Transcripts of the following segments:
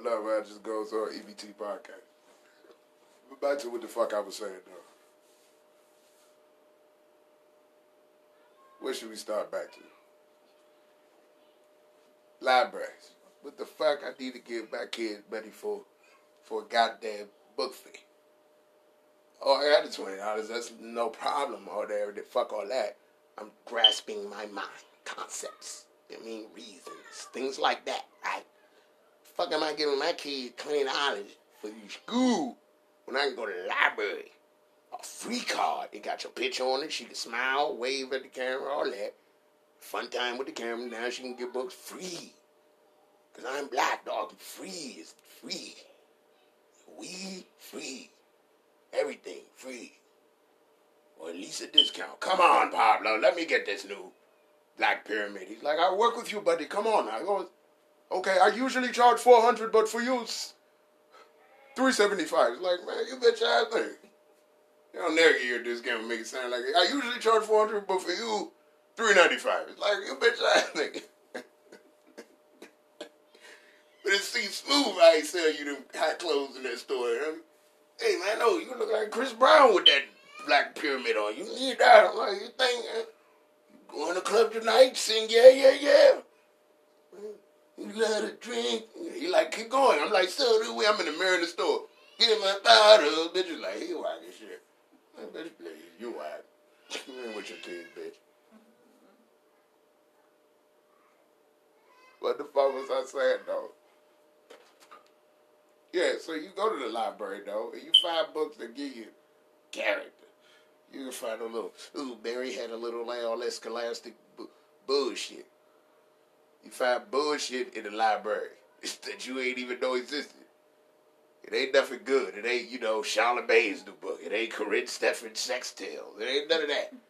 I love how it just goes on EBT podcast. Back to what the fuck I was saying though. Where should we start back to? Libraries. What the fuck I need to give my kids money for for a goddamn book fee. Oh, I got the twenty dollars. That's no problem. Or there, fuck all that. I'm grasping my mind concepts. I mean reasons, things like that. Right? Fuck, am I giving my kid twenty dollars for school when I can go to the library? A free card. It got your picture on it. She can smile, wave at the camera, all that. Fun time with the camera. Now she can get books free. Cause I'm black, dog. Free is free. We free. Everything free. Or at least a discount. Come on, Pablo. Let me get this new Black Pyramid. He's like, I work with you, buddy. Come on. I go, okay, I usually charge 400 but for you, it's 375 It's like, man, you bitch ass thing. You don't never hear this game make it sound like, it. I usually charge 400 but for you, 395 It's like, you bitch ass thing. but it seems smooth how he sell you them high clothes in that store. Hey, man, no, you look like Chris Brown with that black pyramid on. You that. I'm like, you think, going to club tonight, sing, yeah, yeah, yeah. You love to drink. He like, keep going. I'm like, so do we. I'm in the mirror in the store. Get my bottle. Bitch is like, he whack shit. Man, bitch, please, you whack. You ain't with your kids, bitch. What the fuck was I saying, though? Yeah, so you go to the library, though, and you find books that give you character. You can find a little, ooh, Barry had a little like all that scholastic bu- bullshit. You find bullshit in the library that you ain't even know existed. It ain't nothing good. It ain't, you know, Charlamagne's new book. It ain't Karrine Steffans sex tales. It ain't none of that.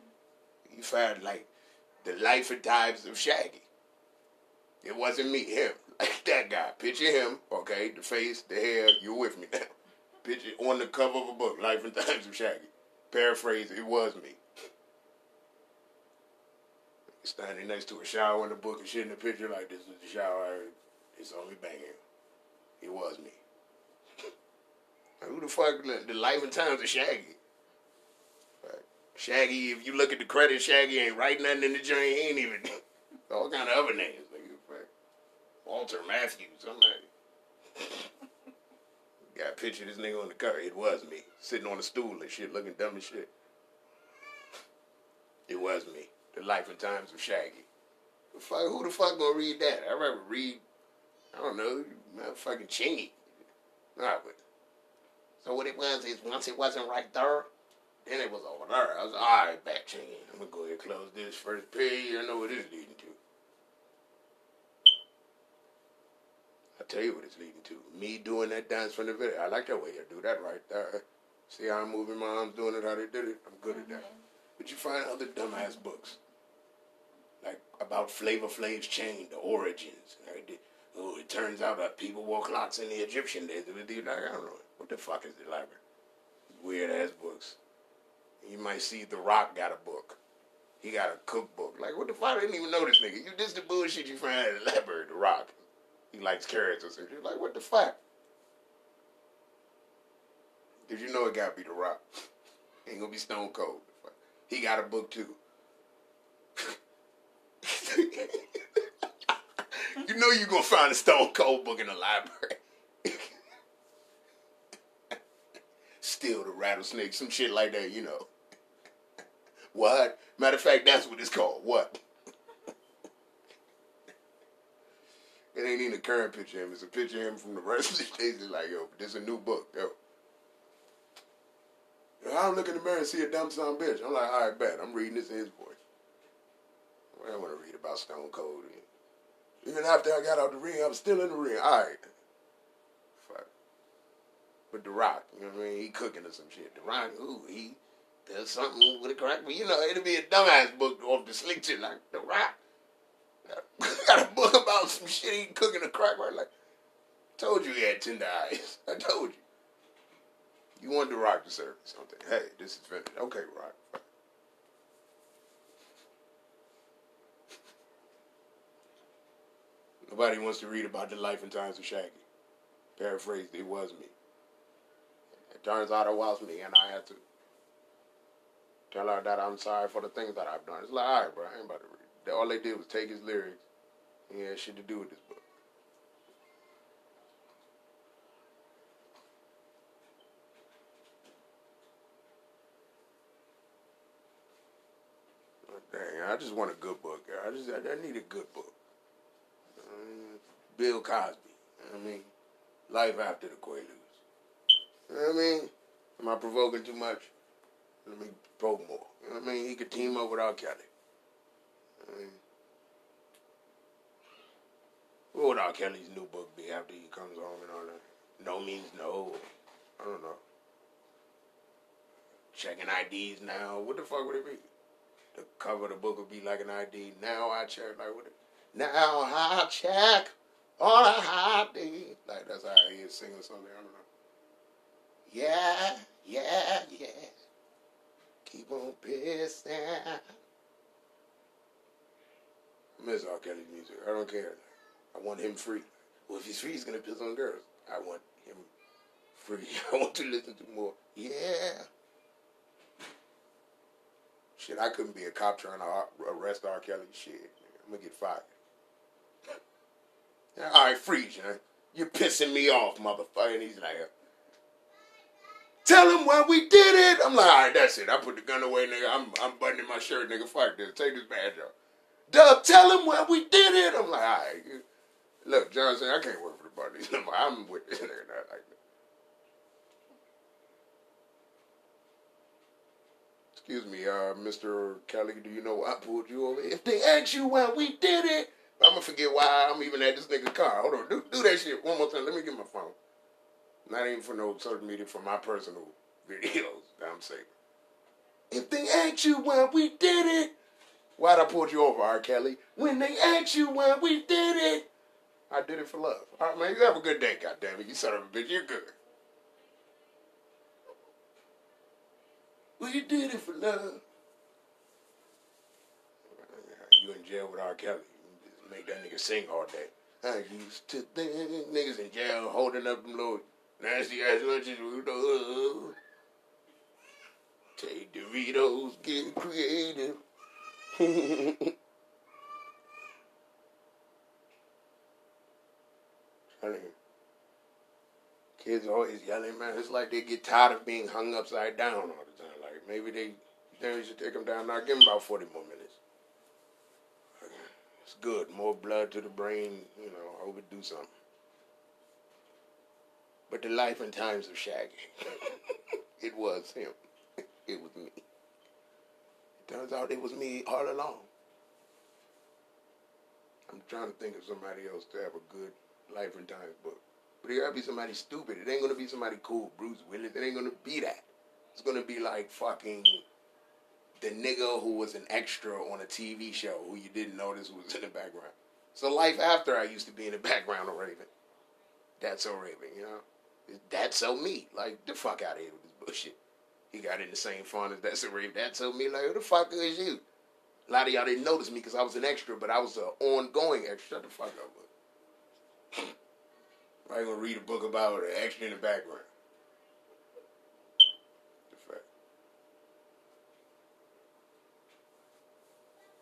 You find, like, the life and times of Shaggy. It wasn't me, him. Like that guy. Picture him, okay, the face, the hair, you're with me now. Picture on the cover of a book, Life and Times of Shaggy. Paraphrase, it was me. Standing next to a shower in the book and shit in the picture like this is the shower. It's only banging. It was me. Who the fuck? The life and times of Shaggy. Shaggy, if you look at the credit, Shaggy ain't writing nothing in the joint. He ain't even all kind of other names. Walter Matthews. I'm like, got a picture of this nigga on the cover. It was me sitting on a stool and shit, looking dumb as shit. It was me. The Life and Times of Shaggy. The fuck, who the fuck gonna read that? I'd rather read, I don't know, motherfucking Chingy. Nah, but so what it was is once it wasn't right there, then it was over there. I was all right, back Chingy. I'm gonna go ahead and close this first page. I know what it's leading to. I tell you what it's leading to. Me doing that dance from the video. I like that way you do that right there. See how I'm moving my arms, doing it how they did it. I'm good mm-hmm. at that. But you find other dumbass books, like about Flavor Flav's chain, the origins. Oh, it turns out that people wore clocks in the Egyptian days. Like, I don't know. What the fuck is the library? Weird ass books. You might see The Rock got a book. He got a cookbook. Like, what the fuck? I didn't even know this nigga. You just the bullshit you find at the library, The Rock. He likes carrots or something. Like, what the fuck? Did you know it gotta be The Rock? Ain't gonna be Stone Cold. He got a book too. you know you're gonna find a Stone Cold book in the library. Steal the rattlesnake, some shit like that, you know. What? Matter of fact, that's what it's called. What? it ain't even a current picture of him. It's a picture of him from the rest of the days. It's like, yo, this is a new book, yo. I don't look in the mirror and see a dumb son bitch. I'm like, all right, bet. I'm reading this in his voice. I don't want to read about Stone Cold. Even after I got out the ring, I'm still in the ring. All right. Fuck. But The Rock, you know what I mean? He cooking or some shit. The Rock, ooh, he does something with a crack. But, you know, it'll be a dumbass book off the slick shit like The Rock. got a book about some shit he cooking a crack right like. Told you he had tender eyes. I told you. You want the Rock to serve something. Hey, this is finished. Okay, Rock. Nobody wants to read about the life and times of Shaggy. Paraphrased, it was me. It turns out it was me, and I had to tell her that I'm sorry for the things that I've done. It's like, all right, bro, I ain't about to read. All they did was take his lyrics, and he had shit to do with this book. Dang, I just want a good book. I just I, I need a good book. Bill Cosby. I mean, life after the Quaaludes. You know what I mean? Am I provoking too much? Let me provoke more. You know what I mean? He could team up with R. Kelly. I mean, what would R. Kelly's new book be after he comes home and all that? No means no. I don't know. Checking IDs now. What the fuck would it be? the cover of the book would be like an ID. Now I check, like what? Now I check on a ID. Like that's how he is singing something. I don't know. Yeah, yeah, yeah. Keep on pissing. I miss R. Kelly's music. I don't care. I want him free. Well, if he's free, he's gonna piss on girls. I want him free. I want to listen to more. Yeah. Shit, I couldn't be a cop trying to arrest R. Kelly. Shit, I'm gonna get fired. All right, you You're pissing me off, motherfucker. And he's like, tell him why we did it. I'm like, all right, that's it. I put the gun away, nigga. I'm, I'm buttoning my shirt, nigga. Fuck this. Take this badge off. Dub, tell him why we did it. I'm like, all right. Look, Johnson, I can't work for the party. I'm with this nigga. Like, Excuse me, uh, Mr. Kelly, do you know I pulled you over? If they ask you why we did it, I'm gonna forget why I'm even at this nigga's car. Hold on, do, do that shit one more time. Let me get my phone. Not even for no social media, for my personal videos I'm saying. If they ask you why we did it, why'd I pull you over, R. Kelly? When they ask you why we did it, I did it for love. All right, man, you have a good day, goddammit. You son of a bitch, you're good. Well, you did it for love. You in jail with R. Kelly. Make that nigga sing all day. I used to think niggas in jail holding up them little nasty ass lunches Take Doritos, get creative. Kids always yelling, man. It's like they get tired of being hung upside down all the time. Like maybe they then you should take them down now. Give them about forty more minutes. It's good. More blood to the brain. You know, I hope it do something. But the life and times of Shaggy, it was him. It was me. It turns out it was me all along. I'm trying to think of somebody else to have a good life and times book. But it gotta be somebody stupid. It ain't gonna be somebody cool, Bruce Willis. It ain't gonna be that. It's gonna be like fucking the nigga who was an extra on a TV show who you didn't notice was in the background. So life after I used to be in the background of Raven. That's so Raven, you know? That's so me. Like, the fuck out of here with this bullshit. He got in the same font as That's so Raven. That's so me. Like, who the fuck is you? A lot of y'all didn't notice me because I was an extra, but I was an ongoing extra. Shut the fuck up, I ain't gonna read a book about an extra in the background.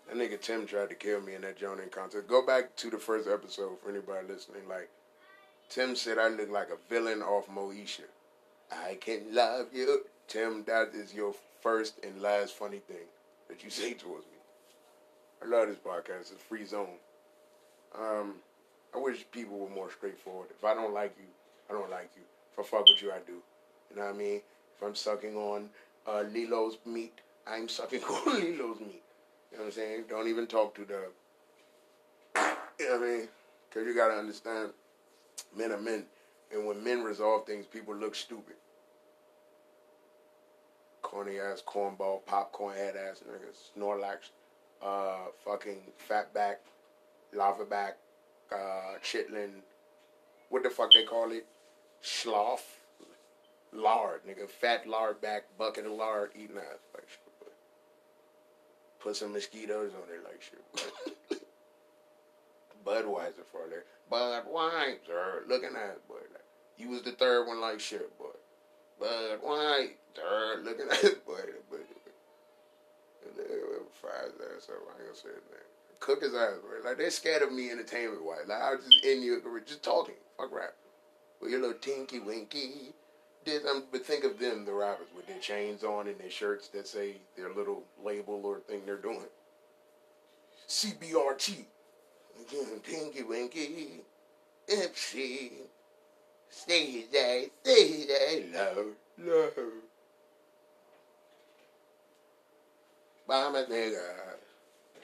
That nigga Tim tried to kill me in that Jonin contest. Go back to the first episode for anybody listening. Like, Tim said I look like a villain off Moesha. I can love you. Tim, that is your first and last funny thing that you say towards me. I love this podcast. It's a free zone. Um, I wish people were more straightforward. If I don't like you, I don't like you. If I fuck with you, I do. You know what I mean? If I'm sucking on uh, Lilo's meat, I'm sucking on Lilo's meat. You know what I'm saying? Don't even talk to the. You know what I mean? Because you got to understand, men are men. And when men resolve things, people look stupid. Corny ass, cornball, popcorn head ass niggas, Snorlax, uh, fucking fatback, lava back, uh, chitlin, what the fuck they call it? Sloth, lard, nigga, fat lard back, bucket of lard, eating ass like put some mosquitoes on it like shit. Budweiser for there. Budweiser, looking at boy. Like, You was the third one like shit, boy. Bud White, third looking at it, boy. Fire his ass up. I ain't gonna say name. Cook his ass, bro. Like, they're scared of me entertainment wise. Like, I was just in you, just talking. Fuck rap. With your little tinky winky. Um, but think of them, the rappers, with their chains on and their shirts that say their little label or thing they're doing. CBRT. Again, tinky winky. Ipsy. Stay there, stay there, low, low. Mama nigga,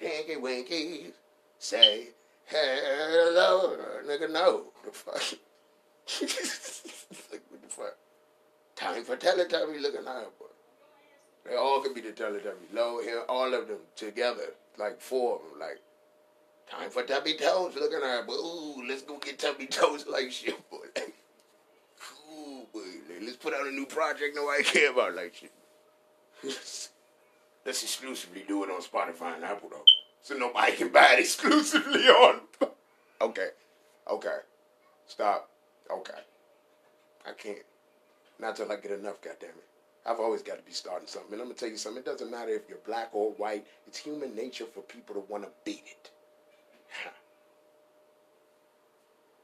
tinky winky, say hello, nigga. No, the fuck. like, what the fuck? Time for Teletubby looking out. They all could be the Teletubby. Low here, all of them together, like four of them, like. Time for Tubby Toast looking at, boy. Ooh, let's go get Tubby Toast like shit, boy. Ooh, boy. Let's put out a new project nobody care about like shit. Let's exclusively do it on Spotify and Apple though, so nobody can buy it exclusively on. okay, okay, stop. Okay, I can't. Not till I get enough. Goddamn it. I've always got to be starting something. And I'm gonna tell you something. It doesn't matter if you're black or white. It's human nature for people to want to beat it.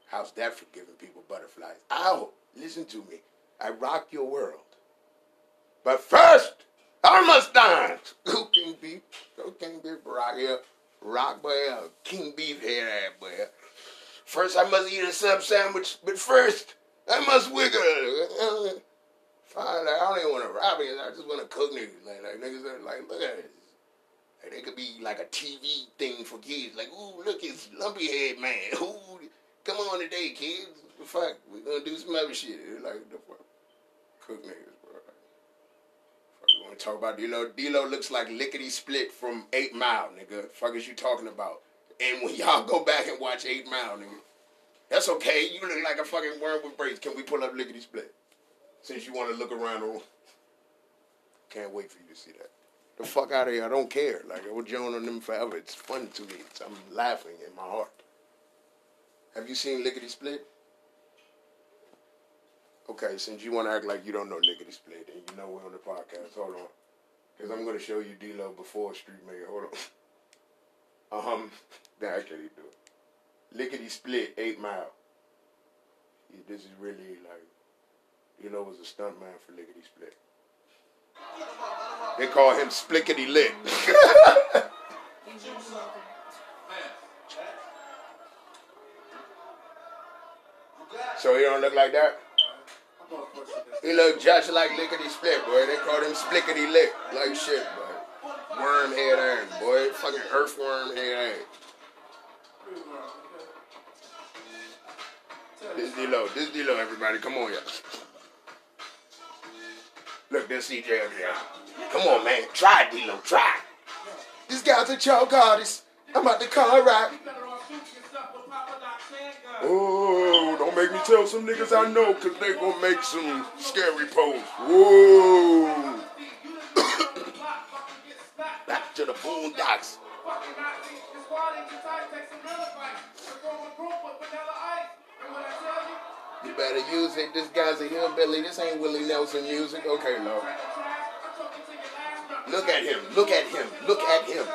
How's that for giving people butterflies? Ow! Listen to me. I rock your world. But first, I must dance. Go King Beef. Go King Beef. Rock here. Rock boy. King Beef head boy. First I must eat a sub sandwich, but first I must wiggle. Uh, fine, like, I rob it. I just want to cook niggas. Like, like niggas are like, look at this. Like, they could be like a TV thing for kids. Like, ooh, look, it's Lumpy Head Man. Ooh, come on today, kids. Fuck, we gonna do some other shit. Like, the fuck, cook niggas, bro. Fuck, you wanna talk about D-Lo? D-Lo looks like Lickety Split from 8 Mile, nigga. Fuck is you talking about? And when y'all go back and watch 8 Mile, nigga, that's okay. You look like a fucking worm with braids. Can we pull up Lickety Split? Since you want to look around the room. Can't wait for you to see that. The fuck out of here. I don't care. Like, I will join on them forever. It's fun to me. It's, I'm laughing in my heart. Have you seen Lickety Split? Okay, since you want to act like you don't know Lickety Split and you know we're on the podcast, hold on. Because I'm going to show you D-Lo before Street Mayor. Hold on. Um, nah, I can't do it. Lickety Split, 8 Mile. Yeah, this is really like, you know, was a stunt man for Lickety Split. They call him Splickety Lick. so he don't look like that? He look just like Lickety Split, boy. They call him Splickety Lick. Like shit, boy. Worm head ass, boy. Fucking earthworm head ass. This D-Lo. This D-Lo, everybody. Come on, y'all. Look, there's CJ up there. Come on, man. Try, D-Lo. Try. This guy's a choke artist. I'm about to call rap. Oh, don't make me tell some niggas I know, cause they gonna make some scary posts. Whoa. Back to the boondocks. You better use it. This guy's a hillbilly. This ain't Willie Nelson music. Okay, Lord. Look at him. Look at him. Look at him.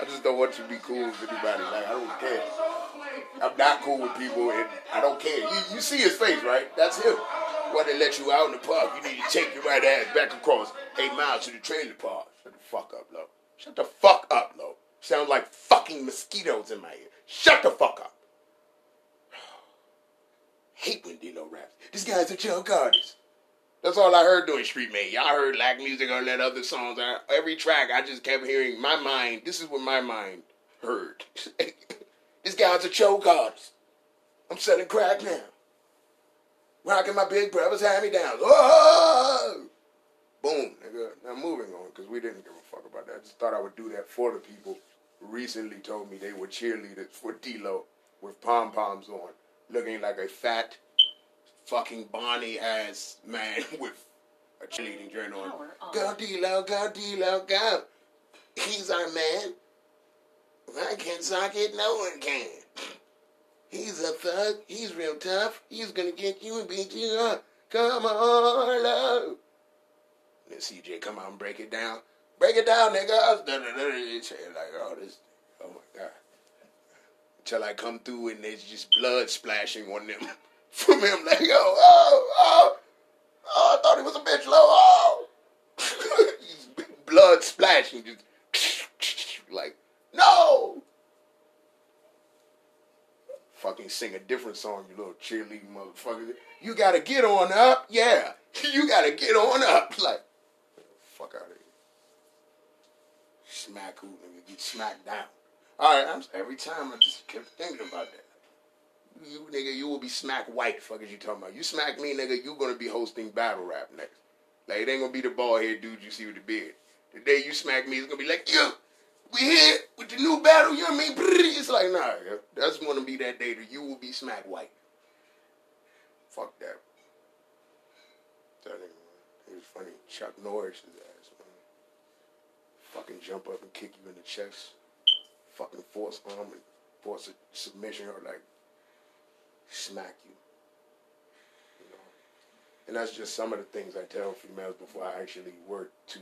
I just don't want you to be cool with anybody. Like I don't care. I'm not cool with people, and I don't care. You, you see his face, right? That's him. When they let you out in the park, you need to take your right ass back across eight miles to the trailer park. Shut the fuck up, Lo. Shut the fuck up, Lo. Sound like fucking mosquitoes in my ear. Shut the fuck up. Hate when D-Lo raps. This guy's a joke artist. That's all I heard doing Street Man. Y'all heard Lack Music or that other songs. I, every track, I just kept hearing my mind. This is what my mind heard. this guy's a choke artist. I'm selling crack now. Rocking my big brother's hand-me-downs. Oh! Boom, nigga. Now moving on, because we didn't give a fuck about that. I just thought I would do that for the people recently told me they were cheerleaders for D-Lo with pom-poms on, looking like a fat, fucking Bonnie ass man with a cheerleading journal on. Go D-Lo, go D-Lo, go. He's our man. If I can't sock it, no one can. He's a thug. He's real tough. He's gonna get you and beat you up. Come on, love. Then CJ come out and break it down. Break it down, nigga. Like, oh, this, oh my God. Until I come through and there's just blood splashing on them from him. Like, oh, oh, oh, oh, I thought he was a bitch, low. Oh. blood splashing. Just like, no. Fucking sing a different song, you little cheerleading motherfucker. You gotta get on up. Yeah. You gotta get on up. Like, fuck out of. Smack who, nigga. Get smacked down. Alright, I'm every time I just kept thinking about that. You nigga, you will be smack white. Fuck is you talking about? You smack me, nigga, you gonna be hosting battle rap next. Like it ain't gonna be the bald head dude you see with the beard. The day you smack me, it's gonna be like, yo, we here with the new battle, you what I mean? It's like, nah, that's gonna be that day that you will be smack white. Fuck that. That nigga, He was funny. Chuck Norris' ass, man. Fucking jump up and kick you in the chest. Fucking force arm and force a submission or like smack you. You know. And that's just some of the things I tell females before I actually work to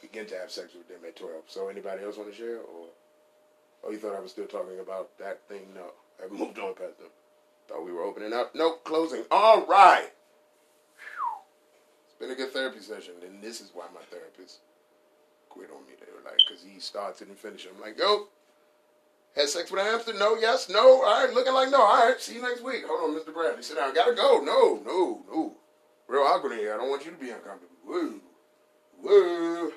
begin to have sex with them at 12. So anybody else want to share? Or oh, you thought I was still talking about that thing? No. I moved on past them. Thought we were opening up. Nope, closing. All right. It's been a good therapy session, and this is why my therapist quit on me. Like, because he starts it and finishes. I'm like, yo, had sex with a hamster? No, yes, no. All right, looking like no. All right, see you next week. Hold on, Mr. Bradley. Sit down. Gotta go. No, no, no. Real awkward here. I don't want you to be uncomfortable. Woo. Woo.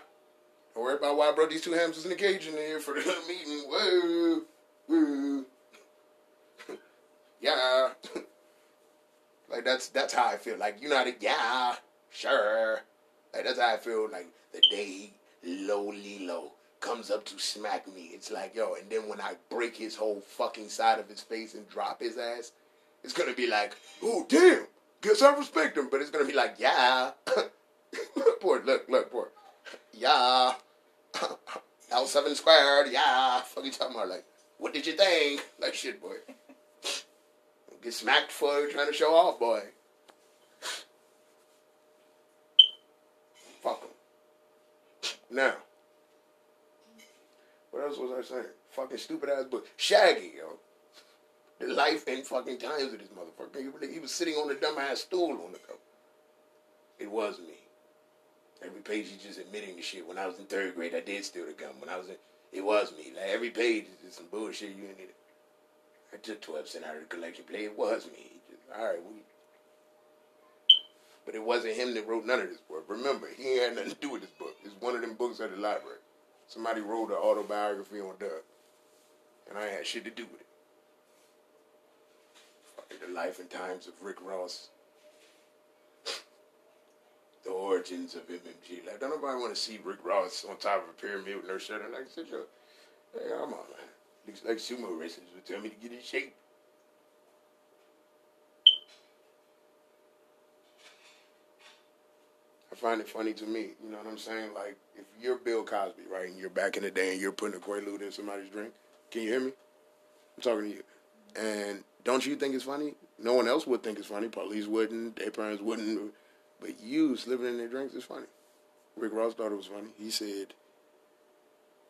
Don't worry about why I brought these two hamsters in the cage in here for the meeting. Woo. Woo. yeah. like that's that's how I feel. Like you know to yeah, sure. Like that's how I feel like the day low comes up to smack me. It's like, yo, and then when I break his whole fucking side of his face and drop his ass, it's gonna be like, oh damn, guess I respect him. But it's gonna be like, yeah. poor look, look, poor. Yeah. L seven squared, yeah. Fuck you talking about like, what did you think? Like shit boy. Get smacked for trying to show off, boy. Fuck him. Now, what else was I saying? Fucking stupid ass book. Shaggy, yo. The life and fucking times of this motherfucker. He was sitting on the dumbass stool on the cover. It was me. Every page he's just admitting the shit. When I was in third grade, I did steal the gun. When I was in, it was me. Like every page is just some bullshit. You need it. I took twelve cent out of the collection plate. It was me. Just, all right, we. But it wasn't him that wrote none of this book. Remember, he had nothing to do with this book. It's one of them books at the library. Somebody wrote an autobiography on Doug, and I ain't had shit to do with it. The life and times of Rick Ross. the origins of MMG. Like, don't nobody want to see Rick Ross on top of a pyramid with no shirt. And like, sit your, hey, come on, man. Looks like sumo wrestlers would tell me to get in shape. Find it funny to me, you know what I'm saying? Like, if you're Bill Cosby, right, and you're back in the day and you're putting a Quaalude in somebody's drink, can you hear me? I'm talking to you. And don't you think it's funny? No one else would think it's funny. Police wouldn't. Their parents wouldn't. But you slipping in their drinks is funny. Rick Ross thought it was funny. He said,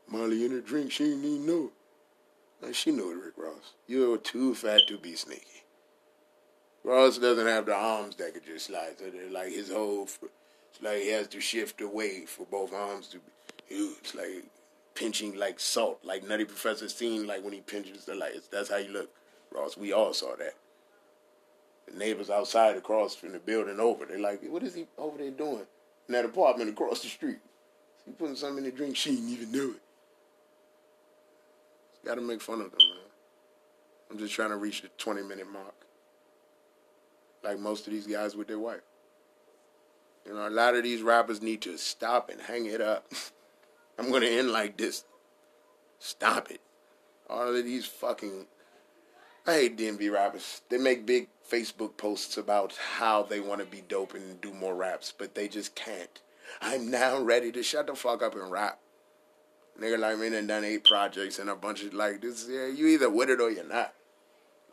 Molly in her drink, she ain't even know. She knew it, Rick Ross. You're too fat to be sneaky. Ross doesn't have the arms that could just slide. So like his whole, like he has to shift away for both arms to be. It's like pinching like salt, like Nutty Professor seen like when he pinches the lights. That's how you look, Ross. We all saw that. The neighbors outside across from the building over, they're like, what is he over there doing in that apartment across the street? He putting something in the drink, she didn't even know it. Got to make fun of them, man. I'm just trying to reach the 20 minute mark. Like most of these guys with their wife. You know, a lot of these rappers need to stop and hang it up. I'm to end like this. Stop it. All of these fucking. I hate DMV rappers. They make big Facebook posts about how they want to be dope and do more raps, but they just can't. I'm now ready to shut the fuck up and rap. Nigga like me done done eight projects and a bunch of like this. Yeah, you either with it or you're not.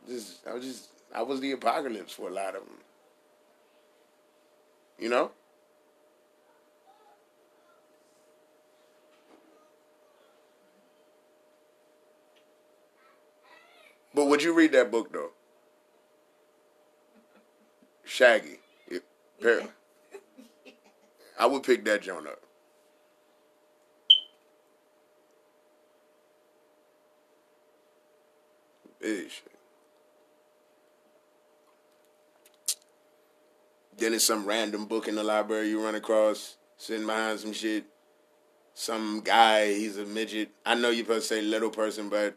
Just I was just I was the apocalypse for a lot of them. You know. But would you read that book though? Shaggy. Yeah. I would pick that joint up. Ish. Then it's some random book in the library you run across, sitting behind some shit. Some guy, he's a midget. I know you're supposed to say little person, but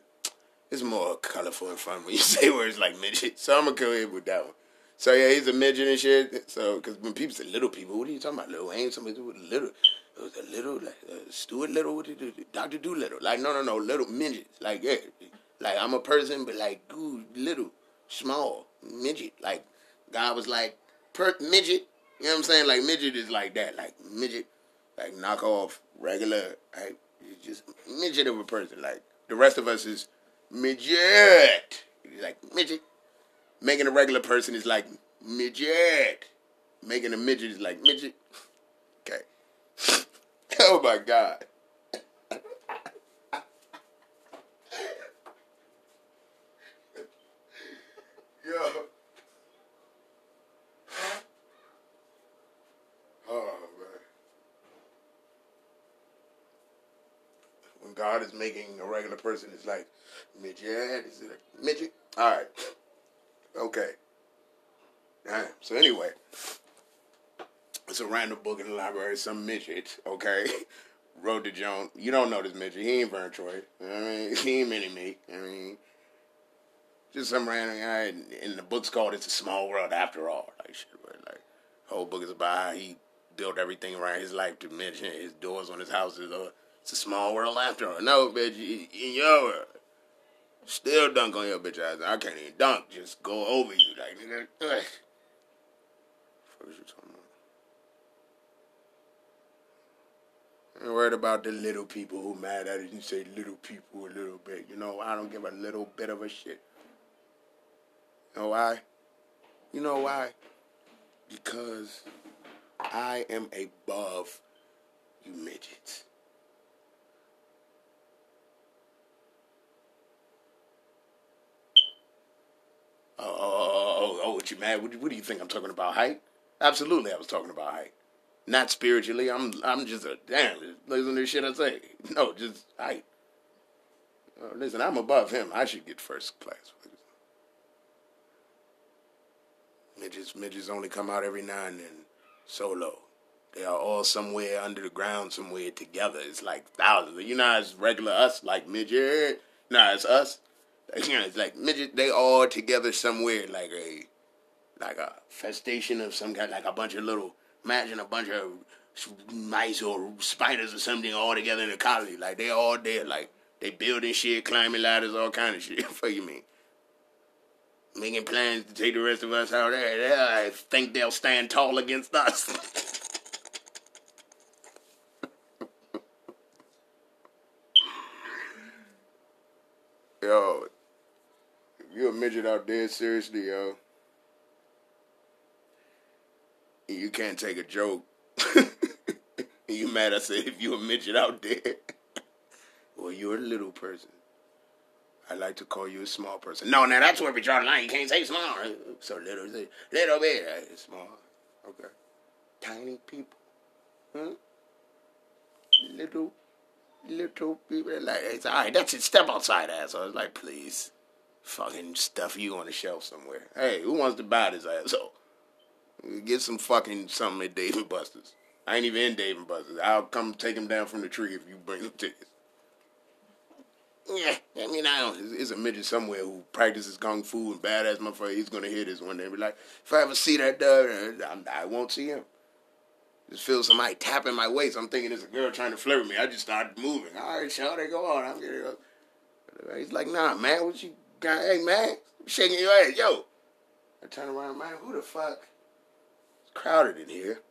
it's more colorful and fun when you say words like midget. So I'm gonna go ahead with that one. So yeah, he's a midget and shit. So because when people say little people, what are you talking about? Lil Wayne, somebody with little. It was a little like uh, Stuart Little, what did you Doctor Dolittle. Like no, no, no, little midgets. Like yeah, like I'm a person, but like dude, little, small, midget. Like God was like per midget. You know what I'm saying? Like midget is like that. Like midget, like knock off regular. Like just midget of a person. Like the rest of us is midget. Like midget. Making a regular person is like midget. Making a midget is like midget. Okay. oh my God. Yo. Oh man. When God is making a regular person, it's like midget. Is it a midget? All right. Okay. Damn. So anyway, it's a random book in the library. Some midget, okay, wrote to Joan. You don't know this midget. He ain't Vern Troy. I mean, he ain't mini me. I mean, just some random guy. And the book's called "It's a Small World After All." Like shit, like whole book is about how he built everything around his life to mention his doors on his houses is uh, it's a small world after all. No, bitch, in your world. Still dunk on your bitch ass. I can't even dunk. Just go over you like nigga. What you talking about? I'm worried about the little people who mad at it and say little people a little bit. You know, I don't give a little bit of a shit. You know why? You know why? Because I am above you midgets. Oh, oh, oh, oh, what you mad? What, what do you think I'm talking about? Height? Absolutely, I was talking about height. Not spiritually. I'm, I'm just a damn. Listen to shit I say. No, just height. Oh, listen, I'm above him. I should get first class. Midgets, midgets only come out every now and then, solo. They are all somewhere under the ground, somewhere together. It's like thousands. You know, it's regular us, like midget. Nah, it's us. It's like midget. They all together somewhere, like a, like a festation of some kind, like a bunch of little. Imagine a bunch of mice or spiders or something all together in a colony. Like they all there, like they building shit, climbing ladders, all kind of shit. what you mean? Making plans to take the rest of us out there. I think they'll stand tall against us. yo, you a midget out there, seriously, yo, and you can't take a joke, you mad I said if you a midget out there, well, you're a little person. I like to call you a small person. No, now that's where we draw the line. You can't say small. So little, little bit, right? small. Okay. Tiny people. Huh? Little little people like it's all right. That's it. Step outside, asshole. It's like, please, fucking stuff you on the shelf somewhere. Hey, who wants to buy this asshole? Get some fucking something at Dave and Buster's. I ain't even in Dave and Buster's. I'll come take him down from the tree if you bring the tickets. Yeah, I mean, I don't. It's a midget somewhere who practices kung fu and badass motherfucker. He's gonna hear this one day. And be like, if I ever see that uh, dog, I won't see him. Just feel somebody tapping my waist. I'm thinking it's a girl trying to flirt with me. I just started moving. All right, show they go on. I'm getting. He's like, nah, man, what you God, hey man, shaking your ass, yo. I turn around, man, who the fuck? It's crowded in here.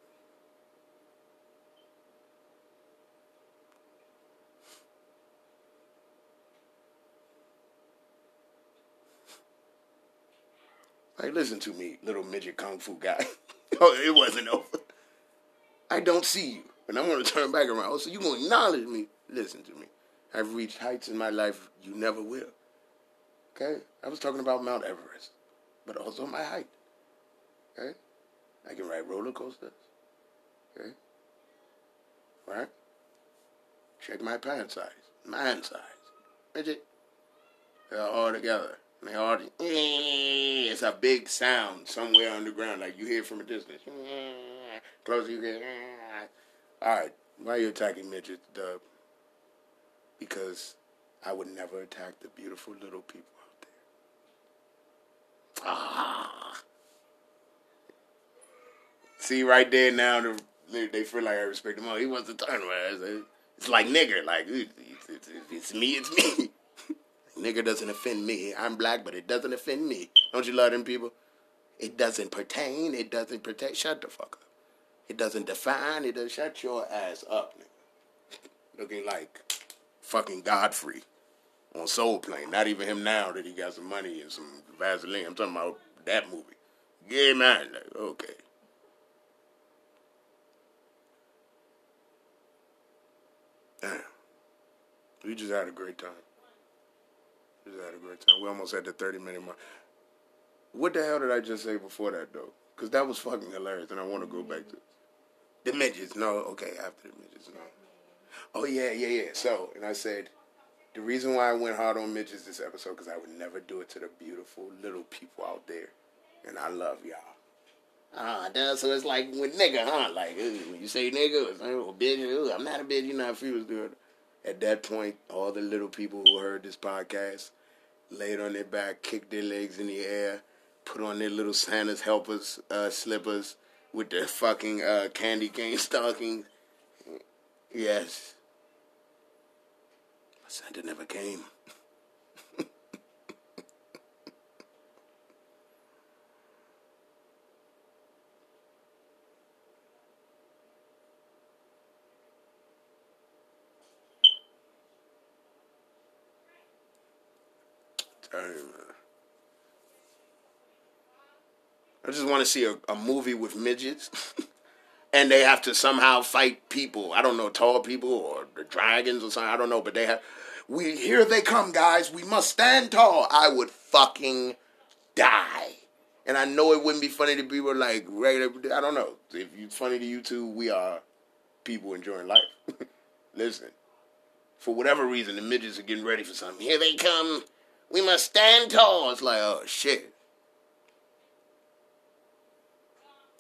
Like, listen to me, little midget kung fu guy. oh, it wasn't over. I don't see you. And I'm going to turn back around. Oh, so you going to acknowledge me. Listen to me. I've reached heights in my life you never will. Okay? I was talking about Mount Everest, but also my height. Okay? I can ride roller coasters. Okay? Right? Check my pant size. Man size. Midget. They're all together. And they all, it's a big sound somewhere underground, like you hear from a distance. Closer you get, all right. Why are you attacking midgets, Dub? Because I would never attack the beautiful little people. Ah. See, right there now, the, they feel like I respect them. Oh, he wants to turn around. It's like nigger. Like, it's, it's me, it's me. nigger doesn't offend me. I'm black, but it doesn't offend me. Don't you love them people? It doesn't pertain. It doesn't pertain. Shut the fuck up. It doesn't define. It doesn't shut your ass up, nigga. Looking like fucking Godfrey on Soul Plane. Not even him now that he got some money and some Vaseline. I'm talking about that movie. Yeah, man. Okay. Damn. We just had a great time. We just had a great time. We almost had the 30 minute mark. What the hell did I just say before that, though? Because that was fucking hilarious, and I want to go back to the midgets. No, okay, after the midgets, no. Oh, yeah, yeah, yeah. So, and I said, the reason why I went hard on midgets this episode, because I would never do it to the beautiful little people out there. And I love y'all. Ah, uh, so it's like with nigga, huh? Like, when you say nigga, like, oh, bitch, ooh, I'm not a bitch, you know if he was doing At that point, all the little people who heard this podcast laid on their back, kicked their legs in the air, put on their little Santa's helpers, uh, slippers with their fucking uh, candy cane stockings. Yes. Santa never came. I just want to see a, a movie with midgets. and they have to somehow fight people. I don't know, tall people or the dragons or something. I don't know, but they have. We here they come, guys. We must stand tall. I would fucking die. And I know it wouldn't be funny to people like regular. I don't know if it's funny to you too. We are people enjoying life. Listen, for whatever reason, the midgets are getting ready for something. Here they come. We must stand tall. It's like, oh shit.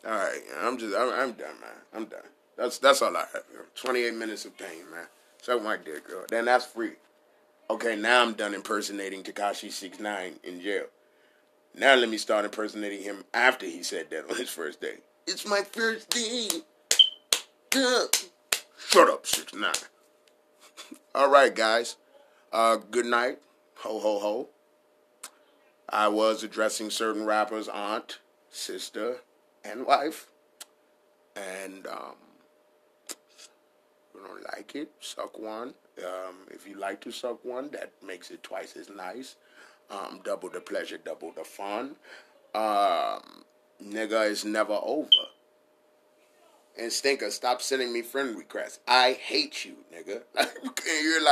All right, I'm just, I'm, I'm done, man. I'm done. That's that's all I have. 28 minutes of pain, man. Suck my dick, girl. Then that's free. Okay, now I'm done impersonating Tekashi Six Nine in jail. Now let me start impersonating him after he said that on his first day. It's my first day. Shut up, Six Nine. all right, guys. Uh, good night. Ho ho ho. I was addressing certain rappers' aunt, sister, and wife. And um, you don't like it, suck one. Um, if you like to suck one, that makes it twice as nice. Um, double the pleasure, double the fun. Um, nigga is never over. And Stinker, stop sending me friend requests. I hate you, nigga. You're like,